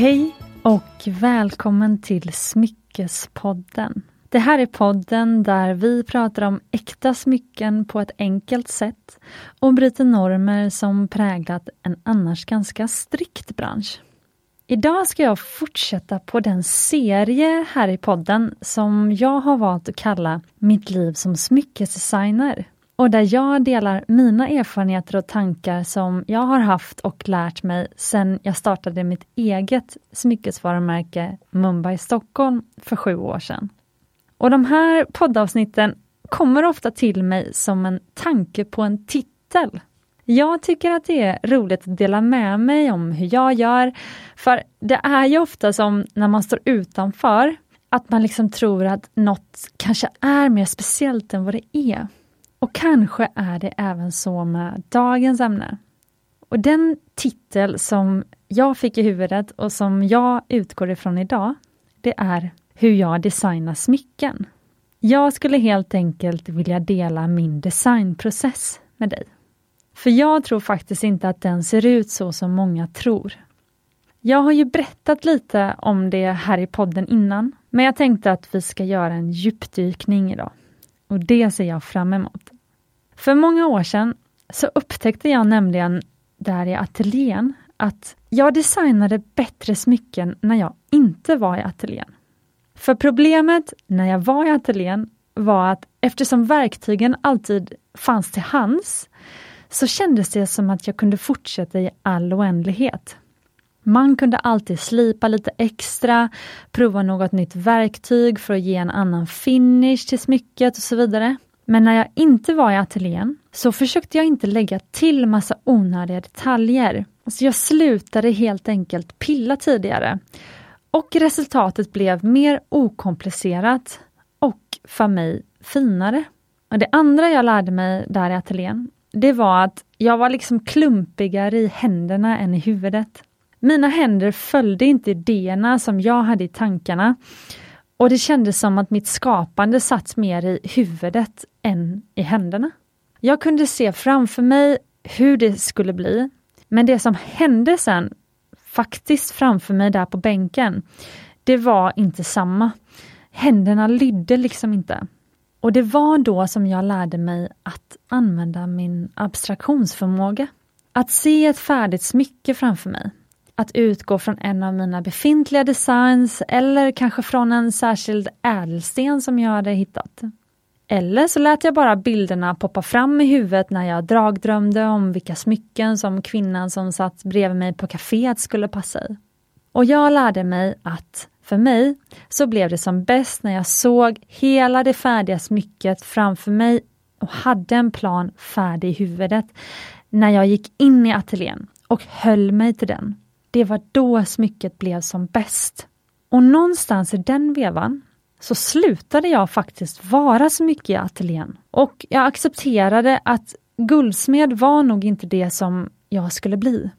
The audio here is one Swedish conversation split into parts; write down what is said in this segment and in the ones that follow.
Hej och välkommen till Smyckespodden. Det här är podden där vi pratar om äkta smycken på ett enkelt sätt och bryter normer som präglat en annars ganska strikt bransch. Idag ska jag fortsätta på den serie här i podden som jag har valt att kalla Mitt liv som smyckesdesigner och där jag delar mina erfarenheter och tankar som jag har haft och lärt mig sedan jag startade mitt eget smyckesvarumärke Mumbai Stockholm för sju år sedan. Och de här poddavsnitten kommer ofta till mig som en tanke på en titel. Jag tycker att det är roligt att dela med mig om hur jag gör, för det är ju ofta som när man står utanför, att man liksom tror att något kanske är mer speciellt än vad det är. Och kanske är det även så med dagens ämne. Och den titel som jag fick i huvudet och som jag utgår ifrån idag, det är hur jag designar smycken. Jag skulle helt enkelt vilja dela min designprocess med dig. För jag tror faktiskt inte att den ser ut så som många tror. Jag har ju berättat lite om det här i podden innan, men jag tänkte att vi ska göra en djupdykning idag. Och det ser jag fram emot. För många år sedan så upptäckte jag nämligen där i ateljén att jag designade bättre smycken när jag inte var i ateljén. För problemet när jag var i ateljén var att eftersom verktygen alltid fanns till hands så kändes det som att jag kunde fortsätta i all oändlighet. Man kunde alltid slipa lite extra, prova något nytt verktyg för att ge en annan finish till smycket och så vidare. Men när jag inte var i ateljén så försökte jag inte lägga till massa onödiga detaljer. Så jag slutade helt enkelt pilla tidigare. Och resultatet blev mer okomplicerat och för mig finare. Och det andra jag lärde mig där i ateljén, det var att jag var liksom klumpigare i händerna än i huvudet. Mina händer följde inte idéerna som jag hade i tankarna och det kändes som att mitt skapande satt mer i huvudet än i händerna. Jag kunde se framför mig hur det skulle bli, men det som hände sen, faktiskt framför mig där på bänken, det var inte samma. Händerna lydde liksom inte. Och det var då som jag lärde mig att använda min abstraktionsförmåga. Att se ett färdigt smycke framför mig att utgå från en av mina befintliga designs eller kanske från en särskild ädelsten som jag hade hittat. Eller så lät jag bara bilderna poppa fram i huvudet när jag dragdrömde om vilka smycken som kvinnan som satt bredvid mig på kaféet skulle passa i. Och jag lärde mig att för mig så blev det som bäst när jag såg hela det färdiga smycket framför mig och hade en plan färdig i huvudet när jag gick in i ateljén och höll mig till den. Det var då smycket blev som bäst. Och någonstans i den vevan så slutade jag faktiskt vara så mycket i ateljén. Och jag accepterade att guldsmed var nog inte det som jag skulle bli.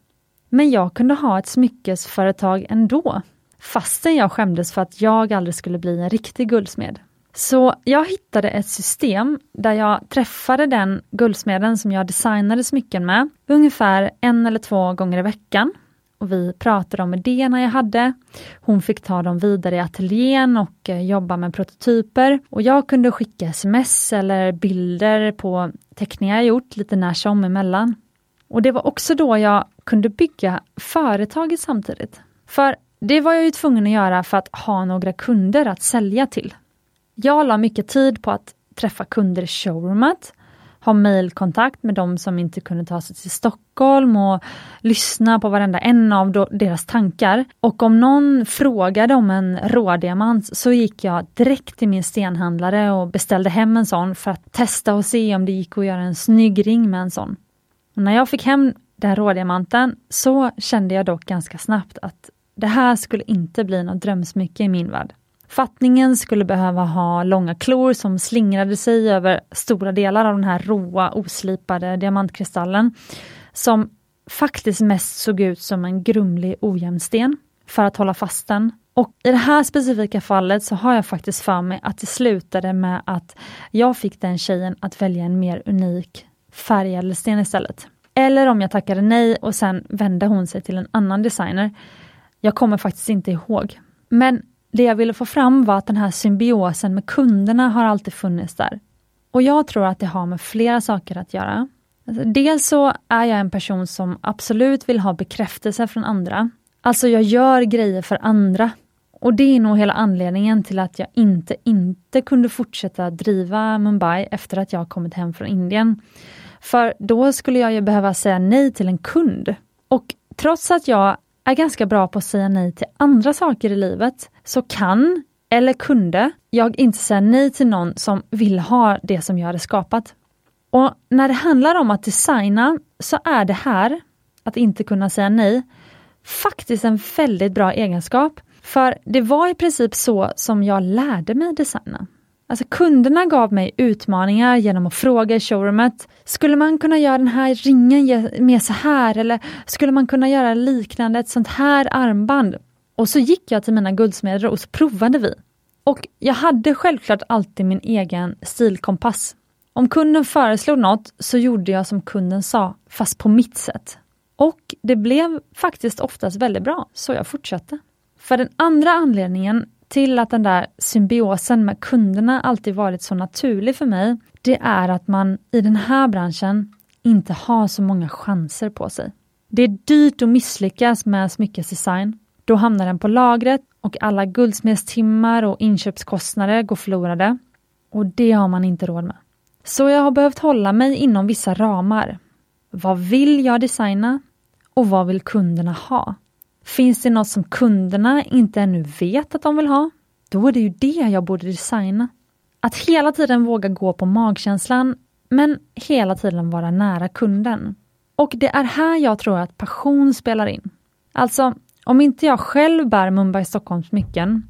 Men jag kunde ha ett smyckesföretag ändå, fastän jag skämdes för att jag aldrig skulle bli en riktig guldsmed. Så jag hittade ett system där jag träffade den guldsmeden som jag designade smycken med ungefär en eller två gånger i veckan och vi pratade om idéerna jag hade. Hon fick ta dem vidare i ateljén och eh, jobba med prototyper och jag kunde skicka sms eller bilder på teckningar jag gjort lite när som emellan. Och det var också då jag kunde bygga företaget samtidigt. För det var jag ju tvungen att göra för att ha några kunder att sälja till. Jag la mycket tid på att träffa kunder i showroomet ha mejlkontakt med de som inte kunde ta sig till Stockholm och lyssna på varenda en av deras tankar. Och om någon frågade om en rådiamant så gick jag direkt till min stenhandlare och beställde hem en sån för att testa och se om det gick att göra en snygg ring med en sån. Och när jag fick hem den rådiamanten så kände jag dock ganska snabbt att det här skulle inte bli något drömsmycke i min värld. Fattningen skulle behöva ha långa klor som slingrade sig över stora delar av den här råa oslipade diamantkristallen som faktiskt mest såg ut som en grumlig ojämn sten för att hålla fast den. Och i det här specifika fallet så har jag faktiskt för mig att det slutade med att jag fick den tjejen att välja en mer unik färgädelsten istället. Eller om jag tackade nej och sen vände hon sig till en annan designer Jag kommer faktiskt inte ihåg. Men det jag ville få fram var att den här symbiosen med kunderna har alltid funnits där. Och jag tror att det har med flera saker att göra. Alltså, dels så är jag en person som absolut vill ha bekräftelse från andra. Alltså jag gör grejer för andra. Och det är nog hela anledningen till att jag inte, inte kunde fortsätta driva Mumbai efter att jag kommit hem från Indien. För då skulle jag ju behöva säga nej till en kund. Och trots att jag är ganska bra på att säga nej till andra saker i livet, så kan, eller kunde, jag inte säga nej till någon som vill ha det som jag hade skapat. Och när det handlar om att designa så är det här, att inte kunna säga nej, faktiskt en väldigt bra egenskap. För det var i princip så som jag lärde mig designa. Alltså kunderna gav mig utmaningar genom att fråga i showroomet. Skulle man kunna göra den här ringen med så här eller skulle man kunna göra liknande ett sånt här armband? Och så gick jag till mina guldsmeder och så provade vi. Och jag hade självklart alltid min egen stilkompass. Om kunden föreslog något så gjorde jag som kunden sa, fast på mitt sätt. Och det blev faktiskt oftast väldigt bra, så jag fortsatte. För den andra anledningen till att den där symbiosen med kunderna alltid varit så naturlig för mig, det är att man i den här branschen inte har så många chanser på sig. Det är dyrt att misslyckas med smyckesdesign. Då hamnar den på lagret och alla guldsmedstimmar och inköpskostnader går förlorade. Och det har man inte råd med. Så jag har behövt hålla mig inom vissa ramar. Vad vill jag designa? Och vad vill kunderna ha? Finns det något som kunderna inte ännu vet att de vill ha? Då är det ju det jag borde designa. Att hela tiden våga gå på magkänslan, men hela tiden vara nära kunden. Och det är här jag tror att passion spelar in. Alltså, om inte jag själv bär Mumbai Stockholms smycken,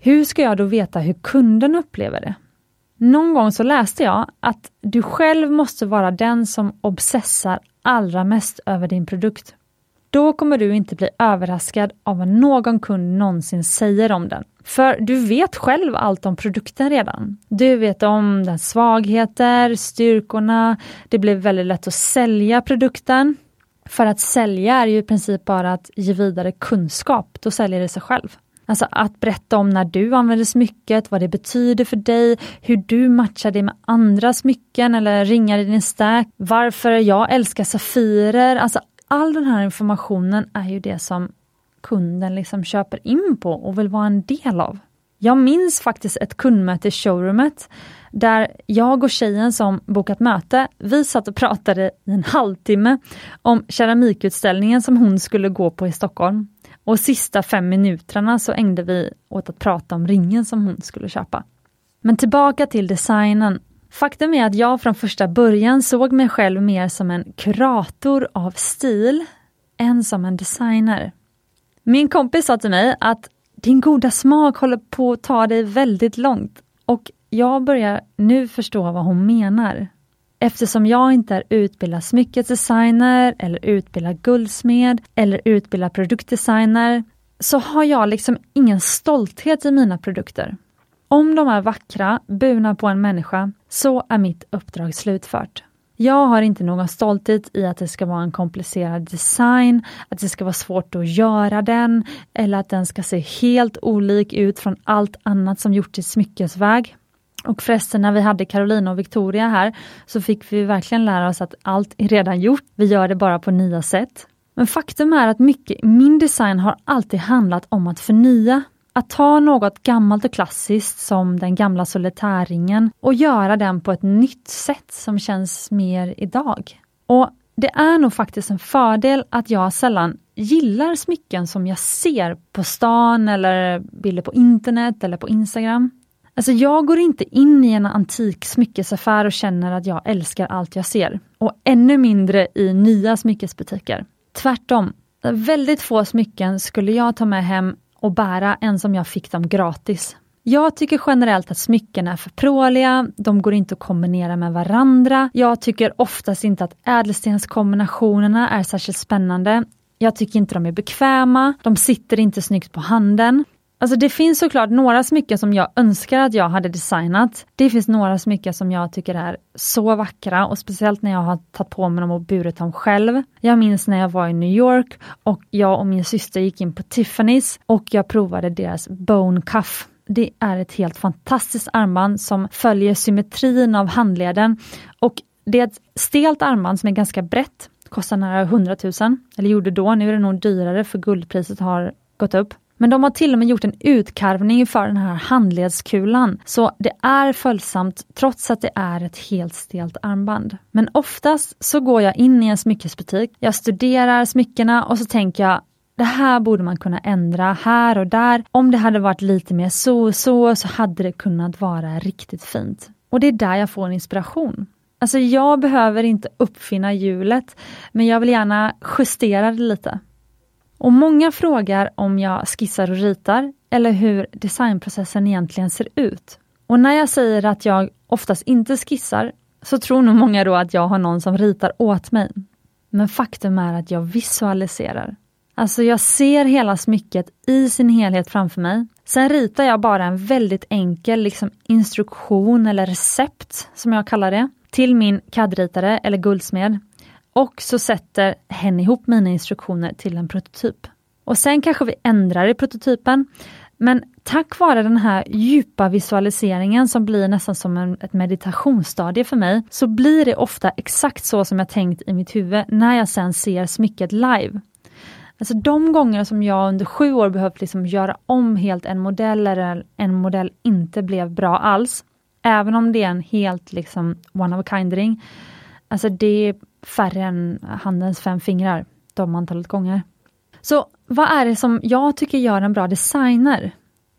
hur ska jag då veta hur kunden upplever det? Någon gång så läste jag att du själv måste vara den som obsessar allra mest över din produkt. Då kommer du inte bli överraskad av vad någon kund någonsin säger om den. För du vet själv allt om produkten redan. Du vet om dess svagheter, styrkorna, det blir väldigt lätt att sälja produkten. För att sälja är ju i princip bara att ge vidare kunskap, då säljer det sig själv. Alltså att berätta om när du använder smycket, vad det betyder för dig, hur du matchar det med andra smycken eller ringar i din stack, varför jag älskar Safirer. Alltså all den här informationen är ju det som kunden liksom köper in på och vill vara en del av. Jag minns faktiskt ett kundmöte i showroomet där jag och tjejen som bokat möte, vi satt och pratade i en halvtimme om keramikutställningen som hon skulle gå på i Stockholm. Och sista fem minuterna så ägde vi åt att prata om ringen som hon skulle köpa. Men tillbaka till designen. Faktum är att jag från första början såg mig själv mer som en kurator av stil än som en designer. Min kompis sa till mig att din goda smak håller på att ta dig väldigt långt och jag börjar nu förstå vad hon menar. Eftersom jag inte är utbildad smyckesdesigner eller utbildad guldsmed eller utbildad produktdesigner så har jag liksom ingen stolthet i mina produkter. Om de är vackra, burna på en människa, så är mitt uppdrag slutfört. Jag har inte någon stolthet i att det ska vara en komplicerad design, att det ska vara svårt att göra den eller att den ska se helt olik ut från allt annat som gjorts i smyckesväg. Och förresten när vi hade Carolina och Victoria här så fick vi verkligen lära oss att allt är redan gjort, vi gör det bara på nya sätt. Men faktum är att mycket i min design har alltid handlat om att förnya. Att ta något gammalt och klassiskt som den gamla solitärringen och göra den på ett nytt sätt som känns mer idag. Och det är nog faktiskt en fördel att jag sällan gillar smycken som jag ser på stan eller bilder på internet eller på Instagram. Alltså jag går inte in i en antik smyckesaffär och känner att jag älskar allt jag ser. Och ännu mindre i nya smyckesbutiker. Tvärtom. Väldigt få smycken skulle jag ta med hem och bära än som jag fick dem gratis. Jag tycker generellt att smycken är för pråliga, de går inte att kombinera med varandra. Jag tycker oftast inte att ädelstenskombinationerna är särskilt spännande. Jag tycker inte de är bekväma, de sitter inte snyggt på handen. Alltså det finns såklart några smycken som jag önskar att jag hade designat. Det finns några smycken som jag tycker är så vackra och speciellt när jag har tagit på mig dem och burit dem själv. Jag minns när jag var i New York och jag och min syster gick in på Tiffany's och jag provade deras Bone Cuff. Det är ett helt fantastiskt armband som följer symmetrin av handleden och det är ett stelt armband som är ganska brett, kostar nära 100 000, eller gjorde då, nu är det nog dyrare för guldpriset har gått upp. Men de har till och med gjort en utkarvning för den här handledskulan, så det är följsamt trots att det är ett helt stelt armband. Men oftast så går jag in i en smyckesbutik, jag studerar smyckena och så tänker jag det här borde man kunna ändra här och där. Om det hade varit lite mer så och så, så hade det kunnat vara riktigt fint. Och det är där jag får inspiration. Alltså jag behöver inte uppfinna hjulet, men jag vill gärna justera det lite. Och många frågar om jag skissar och ritar eller hur designprocessen egentligen ser ut. Och när jag säger att jag oftast inte skissar så tror nog många då att jag har någon som ritar åt mig. Men faktum är att jag visualiserar. Alltså jag ser hela smycket i sin helhet framför mig. Sen ritar jag bara en väldigt enkel liksom instruktion eller recept, som jag kallar det, till min CAD-ritare eller guldsmed och så sätter hen ihop mina instruktioner till en prototyp. Och sen kanske vi ändrar i prototypen. Men tack vare den här djupa visualiseringen som blir nästan som en, ett meditationsstadie för mig, så blir det ofta exakt så som jag tänkt i mitt huvud när jag sen ser smycket live. Alltså de gånger som jag under sju år behövt liksom göra om helt en modell eller en modell inte blev bra alls, även om det är en helt liksom one of a kind ring, alltså det färre än handens fem fingrar, de antalet gånger. Så vad är det som jag tycker gör en bra designer?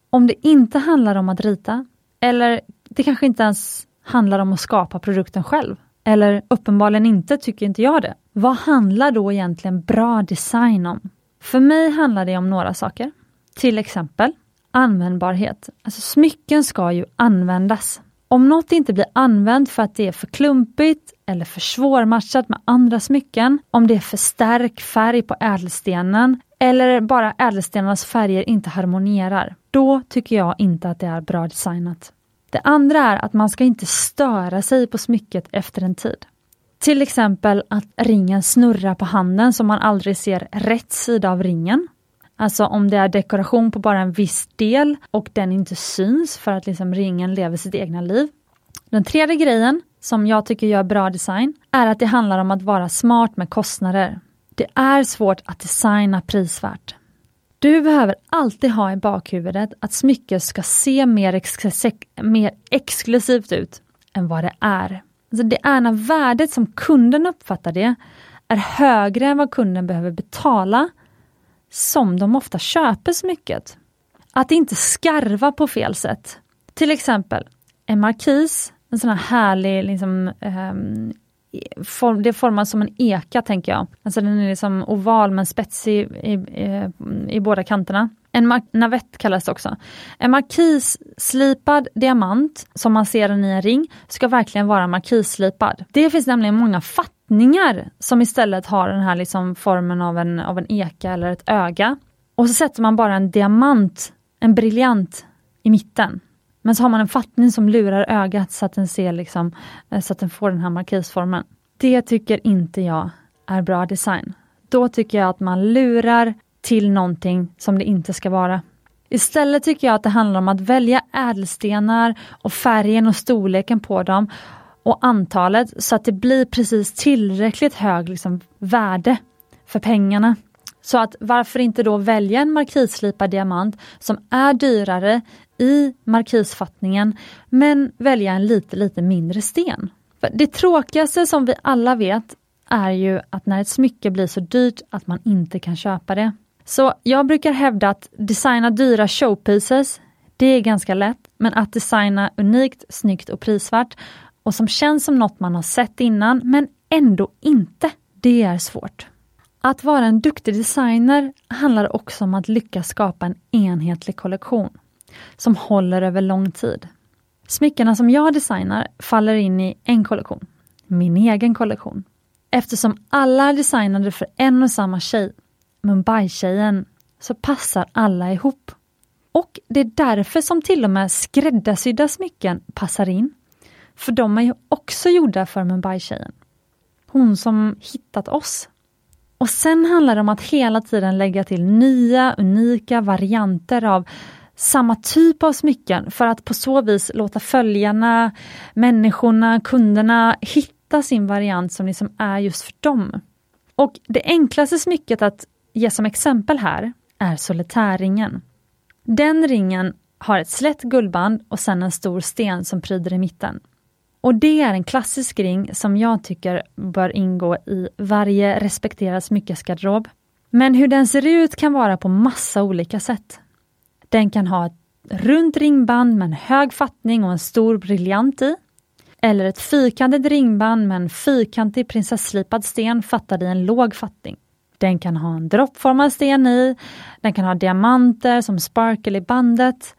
Om det inte handlar om att rita, eller det kanske inte ens handlar om att skapa produkten själv. Eller uppenbarligen inte, tycker inte jag det. Vad handlar då egentligen bra design om? För mig handlar det om några saker. Till exempel användbarhet. Alltså smycken ska ju användas. Om något inte blir använt för att det är för klumpigt eller för svårmatchat med andra smycken, om det är för stark färg på ädelstenen eller bara ädelstenarnas färger inte harmonierar, då tycker jag inte att det är bra designat. Det andra är att man ska inte störa sig på smycket efter en tid. Till exempel att ringen snurrar på handen så man aldrig ser rätt sida av ringen. Alltså om det är dekoration på bara en viss del och den inte syns för att liksom ringen lever sitt egna liv. Den tredje grejen som jag tycker gör bra design är att det handlar om att vara smart med kostnader. Det är svårt att designa prisvärt. Du behöver alltid ha i bakhuvudet att smycket ska se mer, ex mer exklusivt ut än vad det är. Alltså det är när värdet som kunden uppfattar det är högre än vad kunden behöver betala som de ofta köper smycket. Att inte skarva på fel sätt. Till exempel en markis, en sån här härlig liksom, um, form, det formas som en eka tänker jag. Alltså den är liksom oval men spetsig i, i, i båda kanterna. En navett kallas det också. En markisslipad diamant, som man ser den i en ring, ska verkligen vara markisslipad. Det finns nämligen många sättningar som istället har den här liksom formen av en, av en eka eller ett öga. Och så sätter man bara en diamant, en briljant, i mitten. Men så har man en fattning som lurar ögat så att den ser liksom, eh, så att den får den här markisformen. Det tycker inte jag är bra design. Då tycker jag att man lurar till någonting som det inte ska vara. Istället tycker jag att det handlar om att välja ädelstenar och färgen och storleken på dem och antalet så att det blir precis tillräckligt hög liksom, värde för pengarna. Så att varför inte då välja en markisslipad diamant som är dyrare i markisfattningen men välja en lite, lite mindre sten. För det tråkigaste som vi alla vet är ju att när ett smycke blir så dyrt att man inte kan köpa det. Så jag brukar hävda att designa dyra showpieces, det är ganska lätt, men att designa unikt, snyggt och prisvärt och som känns som något man har sett innan men ändå inte, det är svårt. Att vara en duktig designer handlar också om att lyckas skapa en enhetlig kollektion som håller över lång tid. Smyckena som jag designar faller in i en kollektion, min egen kollektion. Eftersom alla är designade för en och samma tjej Mumbai-tjejen så passar alla ihop. Och det är därför som till och med skräddarsydda smycken passar in. För de är ju också gjorda för Mumbai-tjejen. Hon som hittat oss. Och sen handlar det om att hela tiden lägga till nya unika varianter av samma typ av smycken för att på så vis låta följarna, människorna, kunderna hitta sin variant som liksom är just för dem. Och det enklaste smycket att ge som exempel här är solitärringen. Den ringen har ett slätt guldband och sen en stor sten som pryder i mitten. Och det är en klassisk ring som jag tycker bör ingå i varje respekterad smyckesgarderob. Men hur den ser ut kan vara på massa olika sätt. Den kan ha ett runt ringband med en hög fattning och en stor briljant i. Eller ett fyrkantigt ringband med en fyrkantig prinsesslipad sten fattad i en låg fattning. Den kan ha en droppformad sten i, den kan ha diamanter som sparkle i bandet.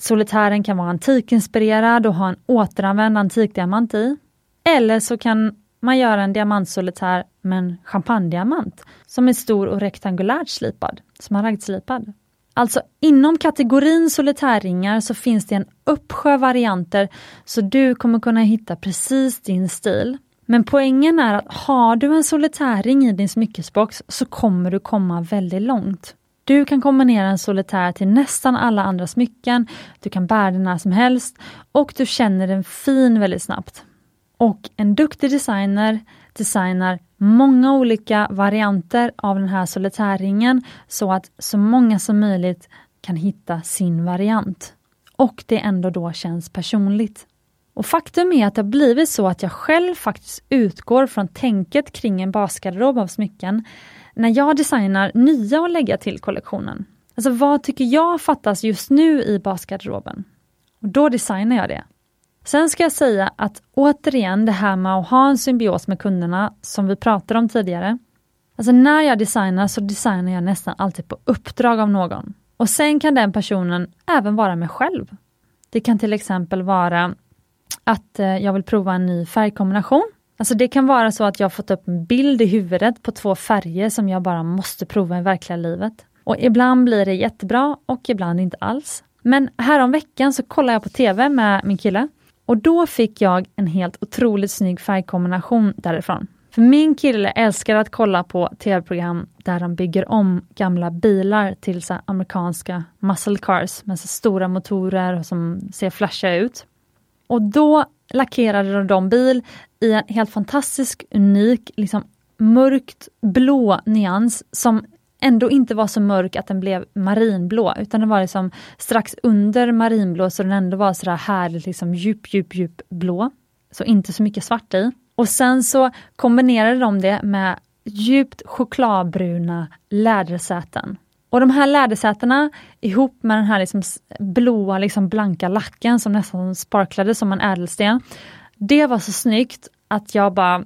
Solitären kan vara antikinspirerad och ha en återanvänd antikdiamant i. Eller så kan man göra en diamantsolitär med en champagnediamant som är stor och rektangulärt slipad, smaragdslipad. Alltså inom kategorin solitärringar så finns det en uppsjö varianter så du kommer kunna hitta precis din stil. Men poängen är att har du en solitärring i din smyckesbox så kommer du komma väldigt långt. Du kan kombinera en solitär till nästan alla andra smycken, du kan bära den när som helst och du känner den fin väldigt snabbt. Och en duktig designer designar många olika varianter av den här solitärringen så att så många som möjligt kan hitta sin variant. Och det ändå då känns personligt. Och faktum är att det har blivit så att jag själv faktiskt utgår från tänket kring en basgarderob av smycken när jag designar nya att lägga till kollektionen. Alltså vad tycker jag fattas just nu i basgarderoben? Och då designar jag det. Sen ska jag säga att återigen det här med att ha en symbios med kunderna som vi pratade om tidigare. Alltså när jag designar så designar jag nästan alltid på uppdrag av någon. Och sen kan den personen även vara mig själv. Det kan till exempel vara att eh, jag vill prova en ny färgkombination. Alltså det kan vara så att jag fått upp en bild i huvudet på två färger som jag bara måste prova i verkliga livet. Och ibland blir det jättebra och ibland inte alls. Men härom veckan så kollade jag på TV med min kille och då fick jag en helt otroligt snygg färgkombination därifrån. För min kille älskar att kolla på tv-program där de bygger om gamla bilar till så amerikanska muscle cars med så stora motorer som ser flashiga ut. Och då lackerade de bil i en helt fantastisk, unik, liksom mörkt blå nyans som ändå inte var så mörk att den blev marinblå, utan den var liksom strax under marinblå, så den ändå var sådär härligt liksom djup, djup, djup blå. Så inte så mycket svart i. Och sen så kombinerade de det med djupt chokladbruna lädersäten. Och de här lädersätena ihop med den här liksom blåa, liksom blanka lacken som nästan sparklade som en ädelsten. Det var så snyggt att jag bara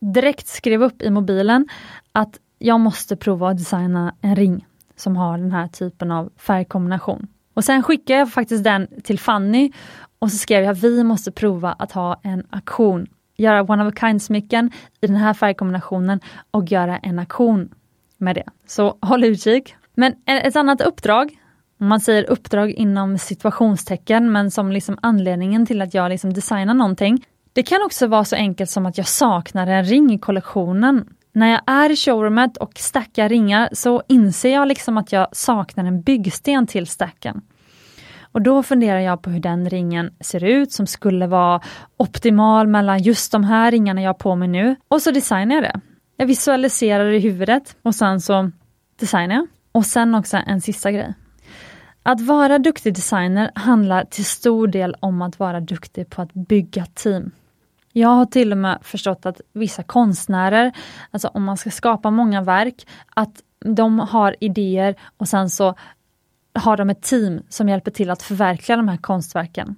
direkt skrev upp i mobilen att jag måste prova att designa en ring som har den här typen av färgkombination. Och sen skickade jag faktiskt den till Fanny och så skrev jag vi måste prova att ha en aktion. Göra one of a kind smycken i den här färgkombinationen och göra en aktion med det. Så håll utkik. Men ett annat uppdrag, om man säger uppdrag inom situationstecken, men som liksom anledningen till att jag liksom designar någonting. Det kan också vara så enkelt som att jag saknar en ring i kollektionen när jag är i showroomet och stackar ringar så inser jag liksom att jag saknar en byggsten till stacken. Och då funderar jag på hur den ringen ser ut som skulle vara optimal mellan just de här ringarna jag har på mig nu. Och så designar jag det. Jag visualiserar det i huvudet och sen så designar jag. Och sen också en sista grej. Att vara duktig designer handlar till stor del om att vara duktig på att bygga team. Jag har till och med förstått att vissa konstnärer, alltså om man ska skapa många verk, att de har idéer och sen så har de ett team som hjälper till att förverkliga de här konstverken.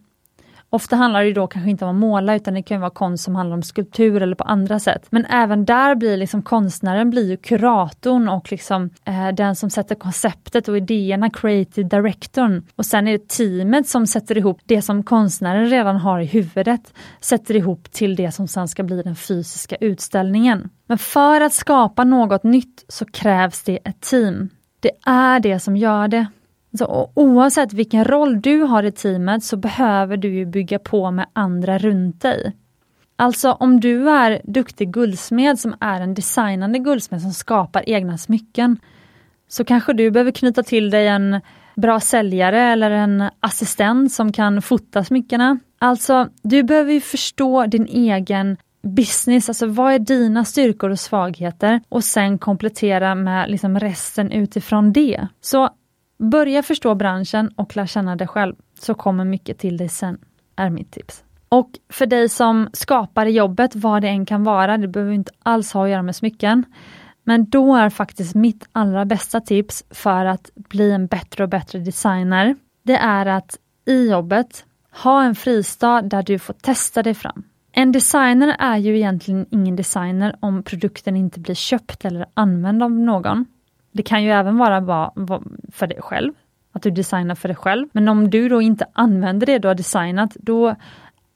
Ofta handlar det då kanske inte om att måla utan det kan vara konst som handlar om skulptur eller på andra sätt. Men även där blir liksom konstnären blir ju kuratorn och liksom eh, den som sätter konceptet och idéerna, creative directorn. Och sen är det teamet som sätter ihop det som konstnären redan har i huvudet, sätter ihop till det som sen ska bli den fysiska utställningen. Men för att skapa något nytt så krävs det ett team. Det är det som gör det. Alltså, så oavsett vilken roll du har i teamet så behöver du ju bygga på med andra runt dig. Alltså om du är duktig guldsmed som är en designande guldsmed som skapar egna smycken, så kanske du behöver knyta till dig en bra säljare eller en assistent som kan fota smyckena. Alltså, du behöver ju förstå din egen business, alltså vad är dina styrkor och svagheter och sen komplettera med liksom resten utifrån det. Så börja förstå branschen och lär känna dig själv, så kommer mycket till dig sen, är mitt tips. Och för dig som skapar jobbet, vad det än kan vara, det behöver inte alls ha att göra med smycken, men då är faktiskt mitt allra bästa tips för att bli en bättre och bättre designer, det är att i jobbet ha en fristad där du får testa dig fram. En designer är ju egentligen ingen designer om produkten inte blir köpt eller använd av någon. Det kan ju även vara för dig själv, att du designar för dig själv. Men om du då inte använder det du har designat, då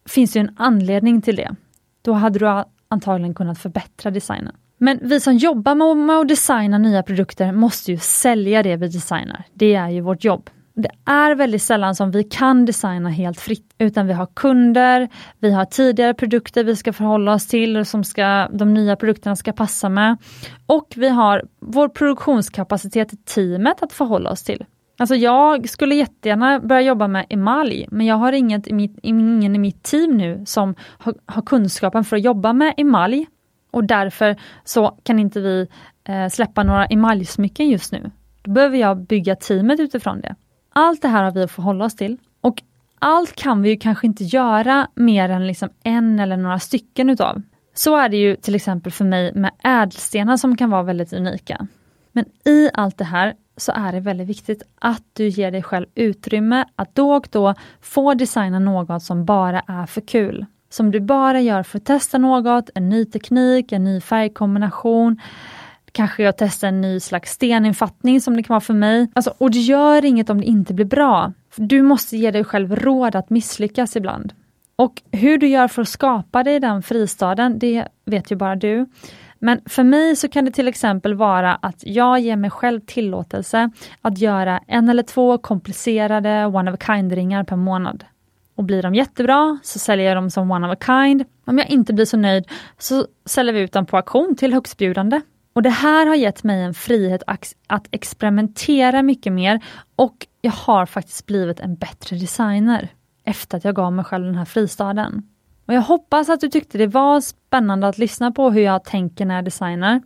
finns det en anledning till det. Då hade du antagligen kunnat förbättra designen. Men vi som jobbar med att designa nya produkter måste ju sälja det vi designar. Det är ju vårt jobb. Det är väldigt sällan som vi kan designa helt fritt, utan vi har kunder, vi har tidigare produkter vi ska förhålla oss till och som ska, de nya produkterna ska passa med. Och vi har vår produktionskapacitet i teamet att förhålla oss till. Alltså jag skulle jättegärna börja jobba med emalj, men jag har inget i mitt, ingen i mitt team nu som har, har kunskapen för att jobba med emalj. Och därför så kan inte vi eh, släppa några emaljsmycken just nu. Då behöver jag bygga teamet utifrån det. Allt det här har vi att förhålla oss till. Och allt kan vi ju kanske inte göra mer än liksom en eller några stycken utav. Så är det ju till exempel för mig med ädelstenar som kan vara väldigt unika. Men i allt det här så är det väldigt viktigt att du ger dig själv utrymme att då och då få designa något som bara är för kul. Som du bara gör för att testa något, en ny teknik, en ny färgkombination, kanske jag testar en ny slags steninfattning som det kan vara för mig. Alltså, och det gör inget om det inte blir bra. Du måste ge dig själv råd att misslyckas ibland. Och hur du gör för att skapa dig den fristaden, det vet ju bara du. Men för mig så kan det till exempel vara att jag ger mig själv tillåtelse att göra en eller två komplicerade one of a kind-ringar per månad. Och blir de jättebra så säljer jag dem som one of a kind. Om jag inte blir så nöjd så säljer vi ut dem på auktion till högstbjudande. Och det här har gett mig en frihet att experimentera mycket mer och jag har faktiskt blivit en bättre designer efter att jag gav mig själv den här fristaden. Och Jag hoppas att du tyckte det var spännande att lyssna på hur jag tänker när jag designar.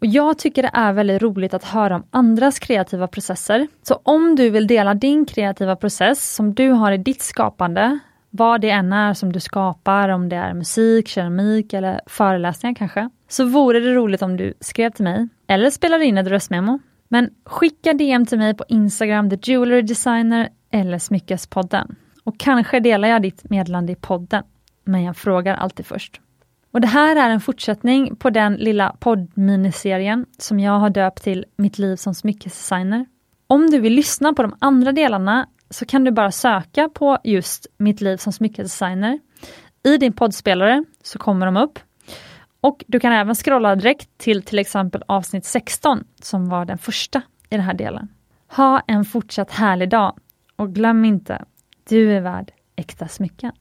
Och Jag tycker det är väldigt roligt att höra om andras kreativa processer. Så om du vill dela din kreativa process som du har i ditt skapande, vad det än är som du skapar, om det är musik, keramik eller föreläsningar kanske, så vore det roligt om du skrev till mig eller spelade in ett röstmemo. Men skicka DM till mig på Instagram, The Jewelry Designer eller Smyckespodden. Och kanske delar jag ditt meddelande i podden, men jag frågar alltid först. Och Det här är en fortsättning på den lilla poddminiserien som jag har döpt till Mitt liv som smyckesdesigner. Om du vill lyssna på de andra delarna så kan du bara söka på just Mitt liv som smyckesdesigner. I din poddspelare så kommer de upp. Och du kan även scrolla direkt till till exempel avsnitt 16 som var den första i den här delen. Ha en fortsatt härlig dag och glöm inte, du är värd äkta smycken.